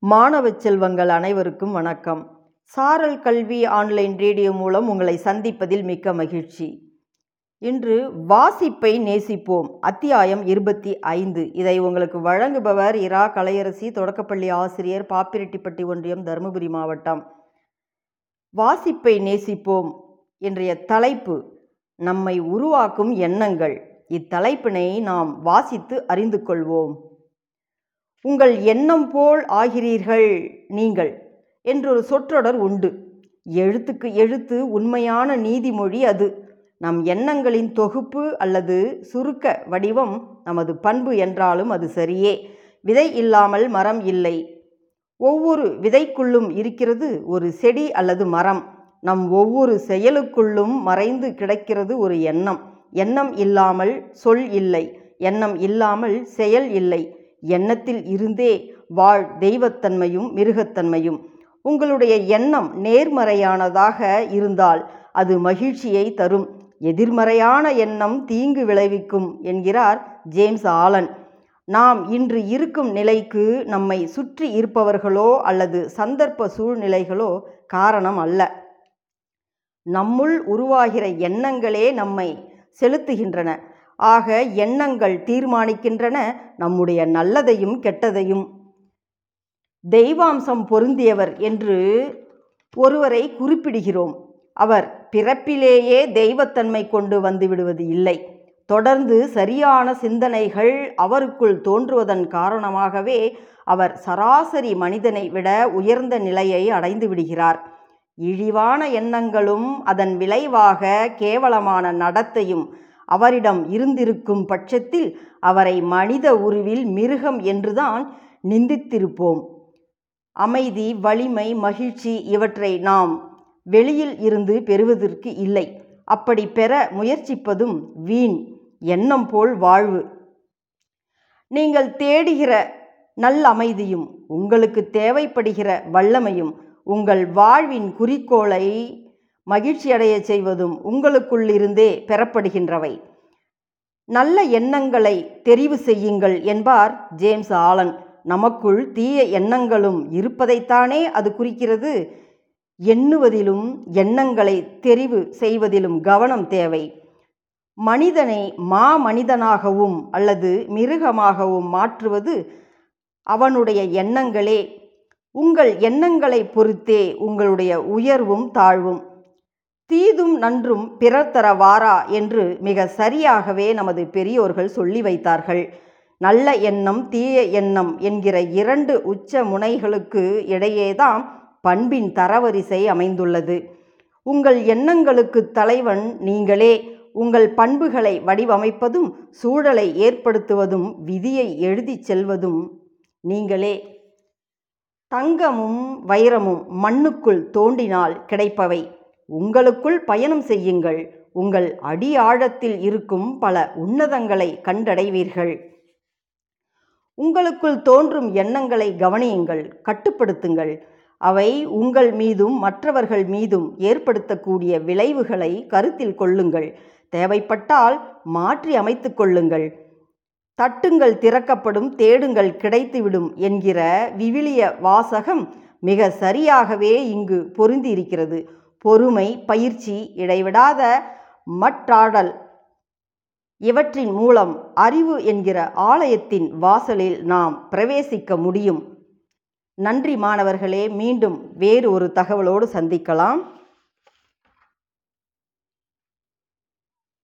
மாணவ செல்வங்கள் அனைவருக்கும் வணக்கம். சாரல் கல்வி ஆன்லைன் ரேடியோ மூலம் உங்களை சந்திப்பதில் மிக்க மகிழ்ச்சி. இன்று வாசிப்பை நேசிப்போம். அத்தியாயம் இருபத்தி ஐந்து. இதை உங்களுக்கு வழங்குபவர் இரா கலையரசி தொடக்கப்பள்ளி ஆசிரியர் பாப்பிரெட்டிப்பட்டி ஒன்றியம் தருமபுரி மாவட்டம். வாசிப்பை நேசிப்போம். இன்றைய தலைப்பு நம்மை உருவாக்கும் எண்ணங்கள். இத்தலைப்பினை நாம் வாசித்து அறிந்து கொள்வோம். உங்கள் எண்ணம் போல் ஆகிறீர்கள் நீங்கள் என்றொரு சொற்றொடர் உண்டு. எழுத்துக்கு எழுத்து உண்மையான நீதிமொழி அது. நம் எண்ணங்களின் தொகுப்பு அல்லது சுருக்க வடிவம் நமது பண்பு என்றாலும் அது சரியே. விதை இல்லாமல் மரம் இல்லை. ஒவ்வொரு விதைக்குள்ளும் இருக்கிறது ஒரு செடி அல்லது மரம். நம் ஒவ்வொரு செயலுக்குள்ளும் மறைந்து கிடக்கிறது ஒரு எண்ணம். எண்ணம் இல்லாமல் சொல் இல்லை. எண்ணம் இல்லாமல் செயல் இல்லை. எண்ணத்தில் இருந்தே வாழ் தெய்வத்தன்மையும் மிருகத்தன்மையும். உங்களுடைய எண்ணம் நேர்மறையானதாக இருந்தால் அது மகிழ்ச்சியை தரும். எதிர்மறையான எண்ணம் தீங்கு விளைவிக்கும் என்கிறார் ஜேம்ஸ் ஆலன். நாம் இன்று இருக்கும் நிலைக்கு நம்மை சுற்றி இருப்பவர்களோ அல்லது சந்தர்ப்ப சூழ்நிலைகளோ காரணம் அல்ல. நம்முள் உருவாகிற எண்ணங்களே நம்மை செலுத்துகின்றன. ஆக எண்ணங்கள் தீர்மானிக்கின்றன நம்முடைய நல்லதையும் கெட்டதையும். தெய்வாம்சம் பொருந்தியவர் என்று ஒருவரை குறிப்பிடுகிறோம். அவர் பிறப்பிலேயே தெய்வத்தன்மை கொண்டு வந்துவிடுவது இல்லை. தொடர்ந்து சரியான சிந்தனைகள் அவருக்குள் தோன்றுவதன் காரணமாகவே அவர் சராசரி மனிதனை விட உயர்ந்த நிலையை அடைந்து விடுகிறார். இழிவான எண்ணங்களும் அதன் விளைவாக கேவலமான நடத்தையும் அவரிடம் இருந்திருக்கும் பட்சத்தில் அவரை மனித உருவில் மிருகம் என்றுதான் நிந்தித்திருப்போம். அமைதி வலிமை மகிழ்ச்சி இவற்றை நாம் வெளியில் இருந்து பெறுவதற்கு இல்லை. அப்படி பெற முயற்சிப்பதும் வீண் எண்ணம் போல் வாழ்வு. நீங்கள் தேடுகிற நல்ல அமைதியும் உங்களுக்கு தேவைப்படுகிற வல்லமையும் உங்கள் வாழ்வின் குறிக்கோளை மகிழ்ச்சியடைய செய்வதும் உங்களுக்குள்ளிருந்தே பெறப்படுகின்றவை. நல்ல எண்ணங்களை தெரிவு செய்யுங்கள் என்பார் ஜேம்ஸ் ஆலன். நமக்குள் தீய எண்ணங்களும் இருப்பதைத்தானே அது குறிக்கிறது. எண்ணுவதிலும் எண்ணங்களை தெரிவு செய்வதிலும் கவனம் தேவை. மனிதனை மா மனிதனாகவும் அல்லது மிருகமாகவும் மாற்றுவது அவனுடைய எண்ணங்களே. உங்கள் எண்ணங்களை பொறுத்தே உங்களுடைய உயர்வும் தாழ்வும் நன்றும் பிறர் தர வாரா என்று மிக சரியாகவே நமது பெரியோர்கள் சொல்லி வைத்தார்கள். நல்ல எண்ணம் தீய எண்ணம் என்கிற இரண்டு உச்ச முனைகளுக்கு இடையேதான் பண்பின் தரவரிசை அமைந்துள்ளது. உங்கள் எண்ணங்களுக்கு தலைவன் நீங்களே. உங்கள் பண்புகளை வடிவமைப்பதும் சூழலை ஏற்படுத்துவதும் விதியை எழுதிச் செல்வதும் நீங்களே. தங்கமும் வைரமும் மண்ணுக்குள் தோண்டினால் கிடைப்பவை. உங்களுக்குள் பயணம் செய்யுங்கள். உங்கள் அடி ஆழத்தில் இருக்கும் பல உன்னதங்களை கண்டடைவீர்கள். உங்களுக்குள் தோன்றும் எண்ணங்களை கவனியுங்கள். கட்டுப்படுத்துங்கள். அவை உங்கள் மீதும் மற்றவர்கள் மீதும் ஏற்படுத்தக்கூடிய விளைவுகளை கருத்தில் கொள்ளுங்கள். தேவைப்பட்டால் மாற்றி அமைத்து கொள்ளுங்கள். தட்டுங்கள் திறக்கப்படும் தேடுங்கள் கிடைத்துவிடும் என்கிற விவிலிய வாசகம் மிக சரியாகவே இங்கு பொருந்தியிருக்கிறது. பொறுமை பயிற்சி இடைவிடாத மற்றாடல் இவற்றின் மூலம் அறிவு என்கிற ஆலயத்தின் வாசலில் நாம் பிரவேசிக்க முடியும். நன்றி மாணவர்களே மீண்டும் வேறு ஒரு தகவலோடு சந்திக்கலாம்.